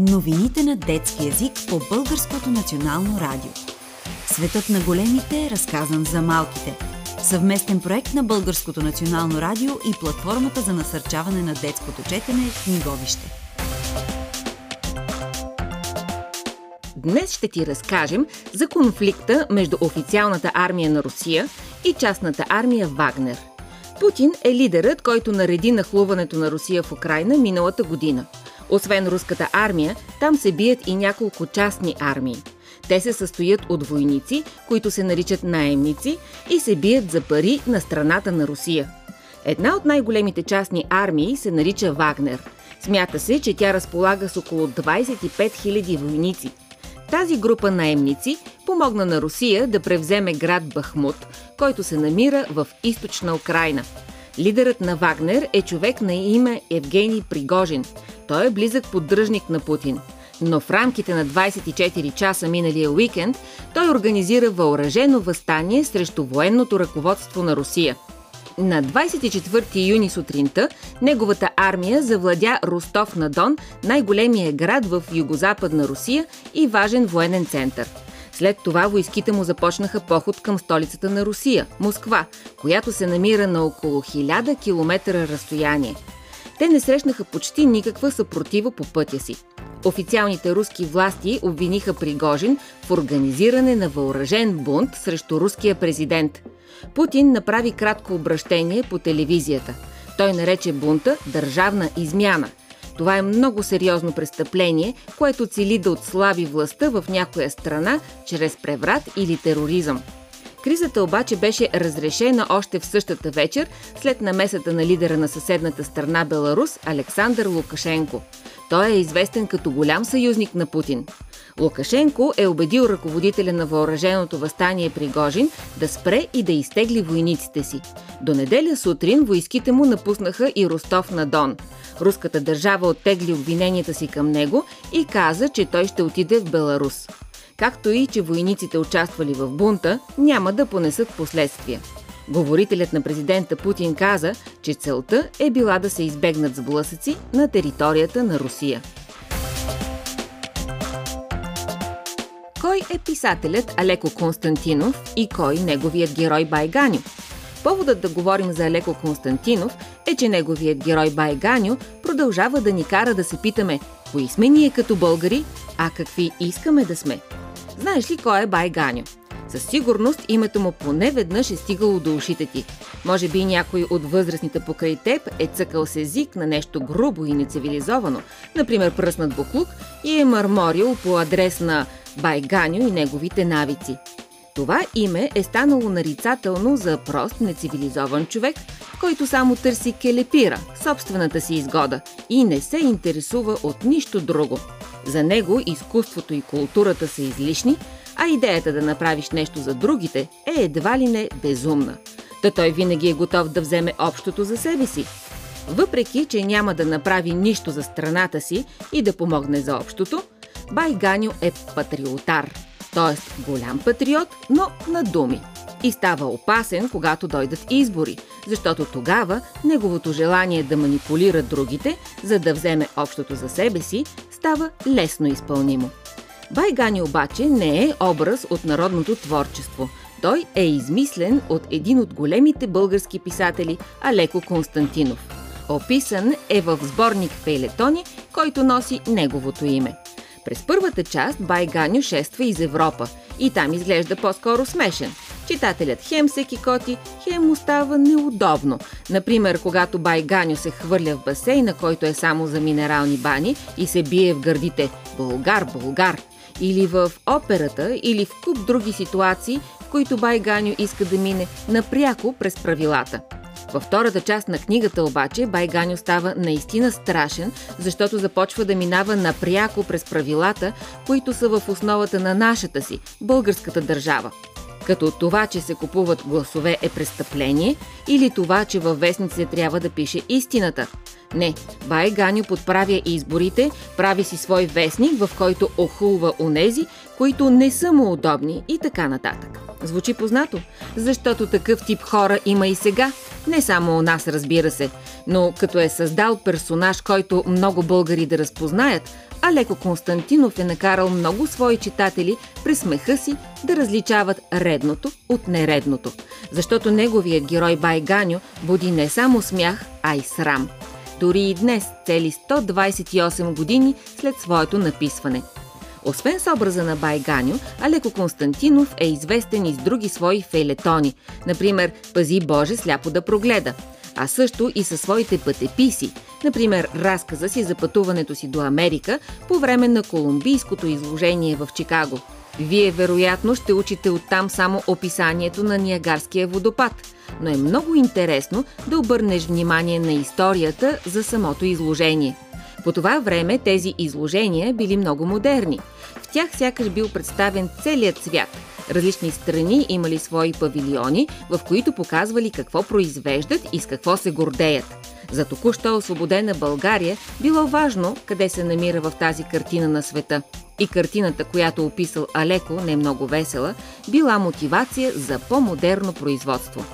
Новините на детски язик по Българското национално радио. Светът на големите, разказан за малките. Съвместен проект на Българското национално радио и платформата за насърчаване на детското четене Книговище. Днес ще ти разкажем за конфликта между официалната армия на Русия и частната армия Вагнер. Путин е лидерът, който нареди нахлуването на Русия в Украина миналата година – освен руската армия, там се бият и няколко частни армии. Те се състоят от войници, които се наричат наемници и се бият за пари на страната на Русия. Една от най-големите частни армии се нарича Вагнер. Смята се, че тя разполага с около 25 000 войници. Тази група наемници помогна на Русия да превземе град Бахмут, който се намира в източна Украина. Лидерът на Вагнер е човек на име Евгений Пригожин – той е близък поддръжник на Путин. Но в рамките на 24 часа миналия уикенд той организира въоръжено възстание срещу военното ръководство на Русия. На 24 юни сутринта неговата армия завладя Ростов на Дон, най-големия град в югозападна Русия и важен военен център. След това войските му започнаха поход към столицата на Русия – Москва, която се намира на около 1000 км разстояние – те не срещнаха почти никаква съпротива по пътя си. Официалните руски власти обвиниха Пригожин в организиране на въоръжен бунт срещу руския президент. Путин направи кратко обращение по телевизията. Той нарече бунта държавна измяна. Това е много сериозно престъпление, което цели да отслаби властта в някоя страна чрез преврат или тероризъм. Кризата обаче беше разрешена още в същата вечер след намесата на лидера на съседната страна Беларус Александър Лукашенко. Той е известен като голям съюзник на Путин. Лукашенко е убедил ръководителя на въоръженото възстание Пригожин да спре и да изтегли войниците си. До неделя сутрин войските му напуснаха и Ростов на Дон. Руската държава оттегли обвиненията си към него и каза, че той ще отиде в Беларус както и че войниците участвали в бунта, няма да понесат последствия. Говорителят на президента Путин каза, че целта е била да се избегнат сблъсъци на територията на Русия. Кой е писателят Алеко Константинов и кой неговият герой Байганю? Поводът да говорим за Алеко Константинов е, че неговият герой Байганю продължава да ни кара да се питаме кои сме ние като българи, а какви искаме да сме – Знаеш ли кой е Бай Ганю? Със сигурност името му поне веднъж е стигало до ушите ти. Може би някой от възрастните покрай теб е цъкал с език на нещо грубо и нецивилизовано, например пръснат буклук и е мърморил по адрес на Бай Ганю и неговите навици. Това име е станало нарицателно за прост, нецивилизован човек, който само търси келепира, собствената си изгода и не се интересува от нищо друго – за него изкуството и културата са излишни, а идеята да направиш нещо за другите е едва ли не безумна. Та той винаги е готов да вземе общото за себе си. Въпреки, че няма да направи нищо за страната си и да помогне за общото, Бай Ганю е патриотар, т.е. голям патриот, но на думи. И става опасен, когато дойдат избори, защото тогава неговото желание да манипулира другите, за да вземе общото за себе си, става лесно изпълнимо. Байгани обаче не е образ от народното творчество. Той е измислен от един от големите български писатели Алеко Константинов. Описан е в сборник Фейлетони, който носи неговото име. През първата част Байганю шества из Европа и там изглежда по-скоро смешен – Читателят хем се кикоти, хем му става неудобно. Например, когато бай Ганю се хвърля в басейна, който е само за минерални бани и се бие в гърдите «Българ, Българ!» или в операта, или в куп други ситуации, в които бай Ганю иска да мине напряко през правилата. Във втората част на книгата обаче Байганю става наистина страшен, защото започва да минава напряко през правилата, които са в основата на нашата си, българската държава като това, че се купуват гласове е престъпление или това, че във вестниците трябва да пише истината. Не, Бай Ганю подправя изборите, прави си свой вестник, в който охулва онези, които не са му удобни и така нататък. Звучи познато, защото такъв тип хора има и сега. Не само у нас, разбира се, но като е създал персонаж, който много българи да разпознаят, Алеко Константинов е накарал много свои читатели през смеха си да различават редното от нередното, защото неговият герой Байганю буди не само смях, а и срам. Дори и днес, цели 128 години след своето написване. Освен с образа на Байганю, Алеко Константинов е известен и с други свои фейлетони, например «Пази Боже сляпо да прогледа», а също и със своите пътеписи, например разказа си за пътуването си до Америка по време на колумбийското изложение в Чикаго. Вие вероятно ще учите оттам само описанието на Ниагарския водопад, но е много интересно да обърнеш внимание на историята за самото изложение. По това време тези изложения били много модерни. В тях сякаш бил представен целият свят – Различни страни имали свои павилиони, в които показвали какво произвеждат и с какво се гордеят. За току-що освободена България било важно къде се намира в тази картина на света. И картината, която описал Алеко, не много весела, била мотивация за по-модерно производство.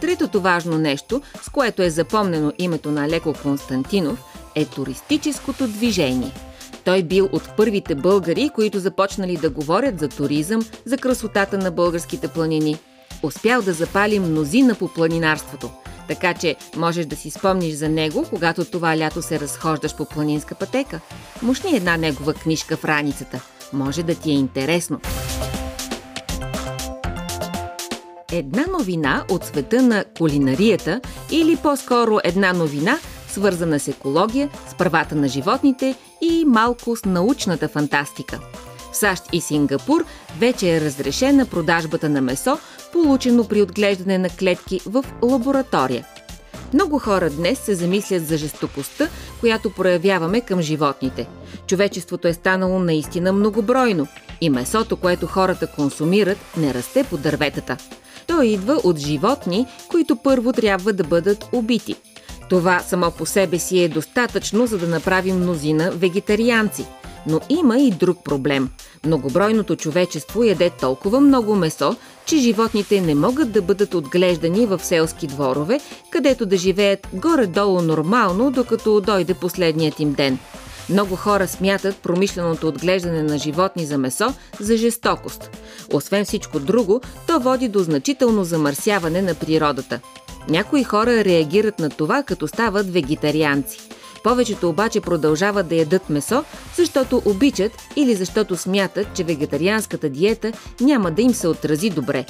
Третото важно нещо, с което е запомнено името на Алеко Константинов, е туристическото движение – той бил от първите българи, които започнали да говорят за туризъм, за красотата на българските планини. Успял да запали мнозина по планинарството. Така че можеш да си спомниш за него, когато това лято се разхождаш по планинска пътека. Мушни една негова книжка в раницата. Може да ти е интересно. Една новина от света на кулинарията или по-скоро една новина – свързана с екология, с правата на животните и малко с научната фантастика. В САЩ и Сингапур вече е разрешена продажбата на месо, получено при отглеждане на клетки в лаборатория. Много хора днес се замислят за жестокостта, която проявяваме към животните. Човечеството е станало наистина многобройно и месото, което хората консумират, не расте по дърветата. То идва от животни, които първо трябва да бъдат убити – това само по себе си е достатъчно, за да направим мнозина вегетарианци. Но има и друг проблем. Многобройното човечество яде толкова много месо, че животните не могат да бъдат отглеждани в селски дворове, където да живеят горе-долу нормално, докато дойде последният им ден. Много хора смятат промишленото отглеждане на животни за месо за жестокост. Освен всичко друго, то води до значително замърсяване на природата – някои хора реагират на това, като стават вегетарианци. Повечето обаче продължават да ядат месо, защото обичат или защото смятат, че вегетарианската диета няма да им се отрази добре.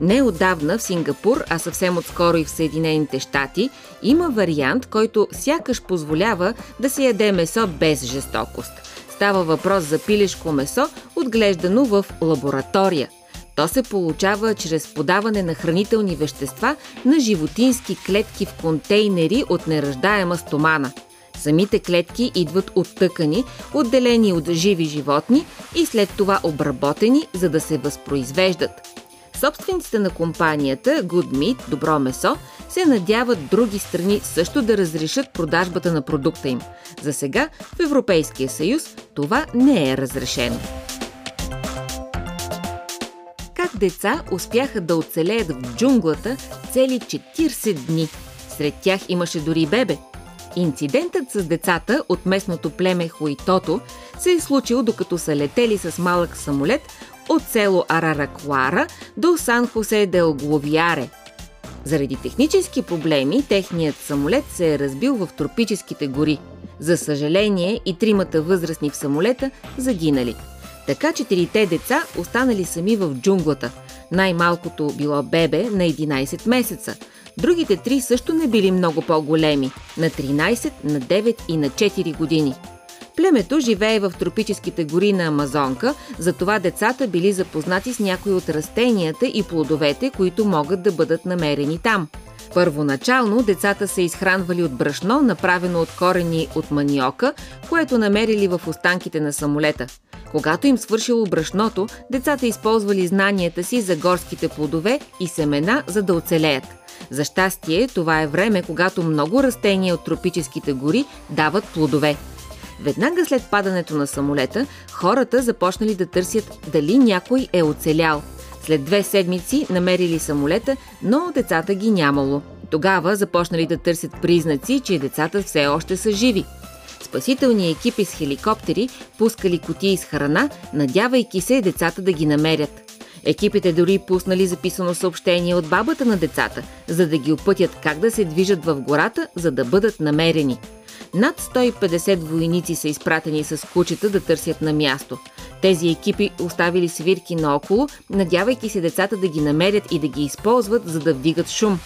Не отдавна в Сингапур, а съвсем отскоро и в Съединените щати, има вариант, който сякаш позволява да се яде месо без жестокост. Става въпрос за пилешко месо, отглеждано в лаборатория – то се получава чрез подаване на хранителни вещества на животински клетки в контейнери от нераждаема стомана. Самите клетки идват от тъкани, отделени от живи животни и след това обработени, за да се възпроизвеждат. Собствениците на компанията Good Meat, Добро месо, се надяват други страни също да разрешат продажбата на продукта им. За сега в Европейския съюз това не е разрешено деца успяха да оцелеят в джунглата цели 40 дни. Сред тях имаше дори бебе. Инцидентът с децата от местното племе Хуитото се е случил докато са летели с малък самолет от село Араракуара до Сан Хосе дел Гловиаре. Заради технически проблеми, техният самолет се е разбил в тропическите гори. За съжаление и тримата възрастни в самолета загинали – така четирите деца останали сами в джунглата. Най-малкото било бебе на 11 месеца. Другите три също не били много по-големи – на 13, на 9 и на 4 години. Племето живее в тропическите гори на Амазонка, затова децата били запознати с някои от растенията и плодовете, които могат да бъдат намерени там. Първоначално децата се изхранвали от брашно, направено от корени от маниока, което намерили в останките на самолета – когато им свършило брашното, децата използвали знанията си за горските плодове и семена, за да оцелеят. За щастие, това е време, когато много растения от тропическите гори дават плодове. Веднага след падането на самолета, хората започнали да търсят дали някой е оцелял. След две седмици намерили самолета, но децата ги нямало. Тогава започнали да търсят признаци, че децата все още са живи – Спасителни екипи с хеликоптери пускали котии с храна, надявайки се децата да ги намерят. Екипите дори пуснали записано съобщение от бабата на децата, за да ги опътят как да се движат в гората, за да бъдат намерени. Над 150 войници са изпратени с кучета да търсят на място. Тези екипи оставили свирки наоколо, надявайки се децата да ги намерят и да ги използват, за да вдигат шум.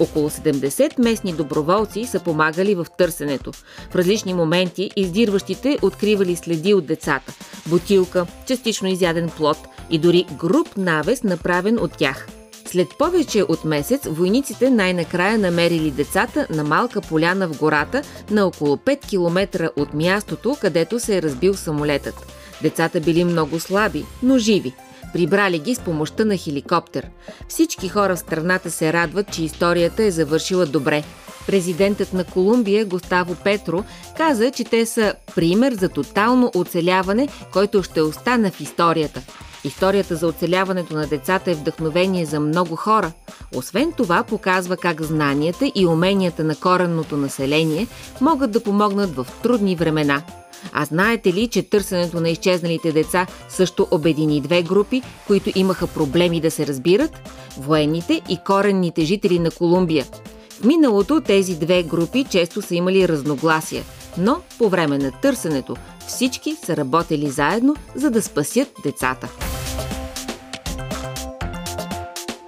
Около 70 местни доброволци са помагали в търсенето. В различни моменти издирващите откривали следи от децата – бутилка, частично изяден плод и дори груп навес, направен от тях. След повече от месец, войниците най-накрая намерили децата на малка поляна в гората на около 5 км от мястото, където се е разбил самолетът. Децата били много слаби, но живи. Прибрали ги с помощта на хеликоптер. Всички хора в страната се радват, че историята е завършила добре. Президентът на Колумбия Густаво Петро каза, че те са пример за тотално оцеляване, който ще остане в историята. Историята за оцеляването на децата е вдъхновение за много хора. Освен това, показва как знанията и уменията на коренното население могат да помогнат в трудни времена – а знаете ли, че търсенето на изчезналите деца също обедини две групи, които имаха проблеми да се разбират? Военните и коренните жители на Колумбия. В миналото тези две групи често са имали разногласия, но по време на търсенето всички са работили заедно, за да спасят децата.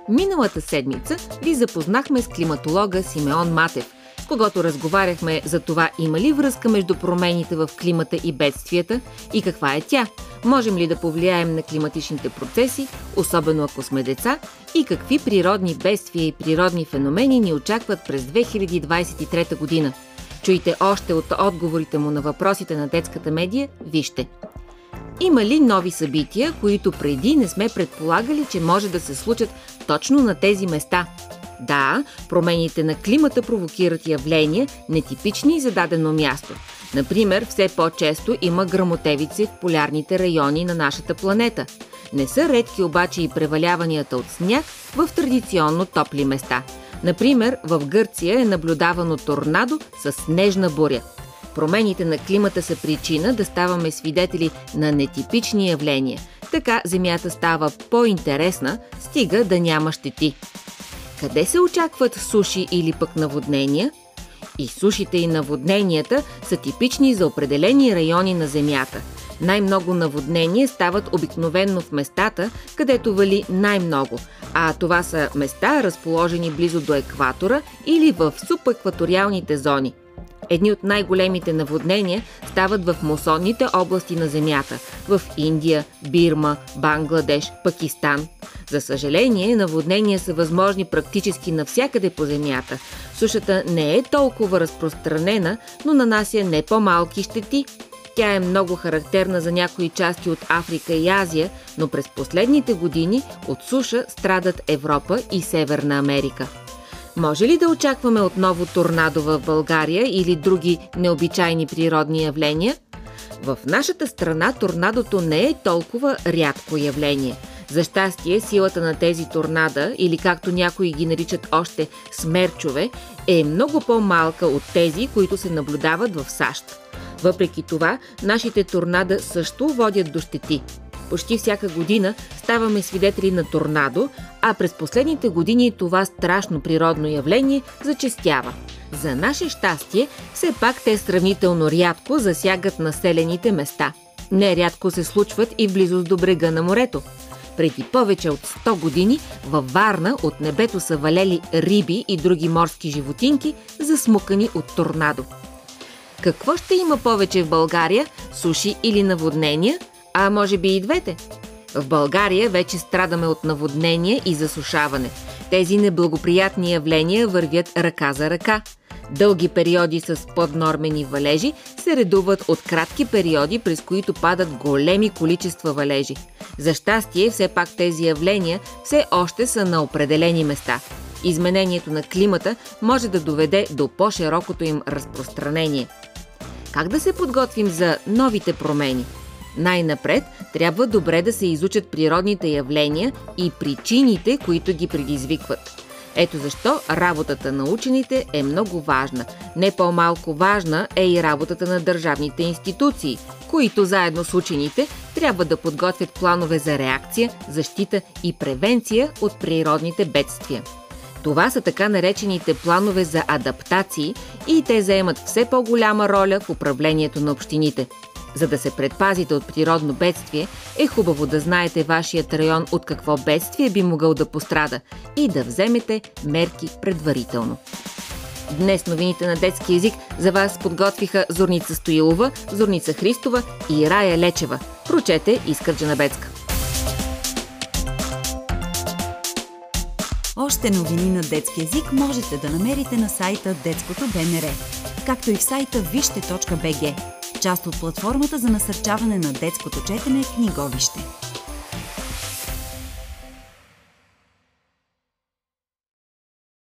Миналата седмица ви запознахме с климатолога Симеон Матев, с когото разговаряхме за това има ли връзка между промените в климата и бедствията и каква е тя. Можем ли да повлияем на климатичните процеси, особено ако сме деца, и какви природни бедствия и природни феномени ни очакват през 2023 година. Чуйте още от отговорите му на въпросите на детската медия, вижте. Има ли нови събития, които преди не сме предполагали, че може да се случат точно на тези места – да, промените на климата провокират явления, нетипични за дадено място. Например, все по-често има грамотевици в полярните райони на нашата планета. Не са редки обаче и преваляванията от сняг в традиционно топли места. Например, в Гърция е наблюдавано торнадо с снежна буря. Промените на климата са причина да ставаме свидетели на нетипични явления. Така Земята става по-интересна, стига да няма щети. Къде се очакват суши или пък наводнения? И сушите и наводненията са типични за определени райони на Земята. Най-много наводнения стават обикновенно в местата, където вали най-много, а това са места, разположени близо до екватора или в субекваториалните зони. Едни от най-големите наводнения стават в мусонните области на Земята – в Индия, Бирма, Бангладеш, Пакистан – за съжаление, наводнения са възможни практически навсякъде по земята. Сушата не е толкова разпространена, но нанася не по-малки щети. Тя е много характерна за някои части от Африка и Азия, но през последните години от суша страдат Европа и Северна Америка. Може ли да очакваме отново торнадо в България или други необичайни природни явления? В нашата страна торнадото не е толкова рядко явление – за щастие, силата на тези торнада, или както някои ги наричат още смерчове, е много по-малка от тези, които се наблюдават в САЩ. Въпреки това, нашите торнада също водят до щети. Почти всяка година ставаме свидетели на торнадо, а през последните години това страшно природно явление зачестява. За наше щастие, все пак те сравнително рядко засягат населените места. Нерядко се случват и в близост до брега на морето. Преди повече от 100 години във Варна от небето са валели риби и други морски животинки, засмукани от торнадо. Какво ще има повече в България? Суши или наводнения? А може би и двете? В България вече страдаме от наводнения и засушаване. Тези неблагоприятни явления вървят ръка за ръка – Дълги периоди с поднормени валежи се редуват от кратки периоди, през които падат големи количества валежи. За щастие, все пак тези явления все още са на определени места. Изменението на климата може да доведе до по-широкото им разпространение. Как да се подготвим за новите промени? Най-напред трябва добре да се изучат природните явления и причините, които ги предизвикват. Ето защо работата на учените е много важна. Не по-малко важна е и работата на държавните институции, които заедно с учените трябва да подготвят планове за реакция, защита и превенция от природните бедствия. Това са така наречените планове за адаптации и те заемат все по-голяма роля в управлението на общините. За да се предпазите от природно бедствие, е хубаво да знаете вашият район от какво бедствие би могъл да пострада и да вземете мерки предварително. Днес новините на детски язик за вас подготвиха Зорница Стоилова, Зорница Христова и Рая Лечева. Прочете Искър Джанабецка. Още новини на детски язик можете да намерите на сайта Детското БНР, както и в сайта вижте.бг, част от платформата за насърчаване на детското четене книговище.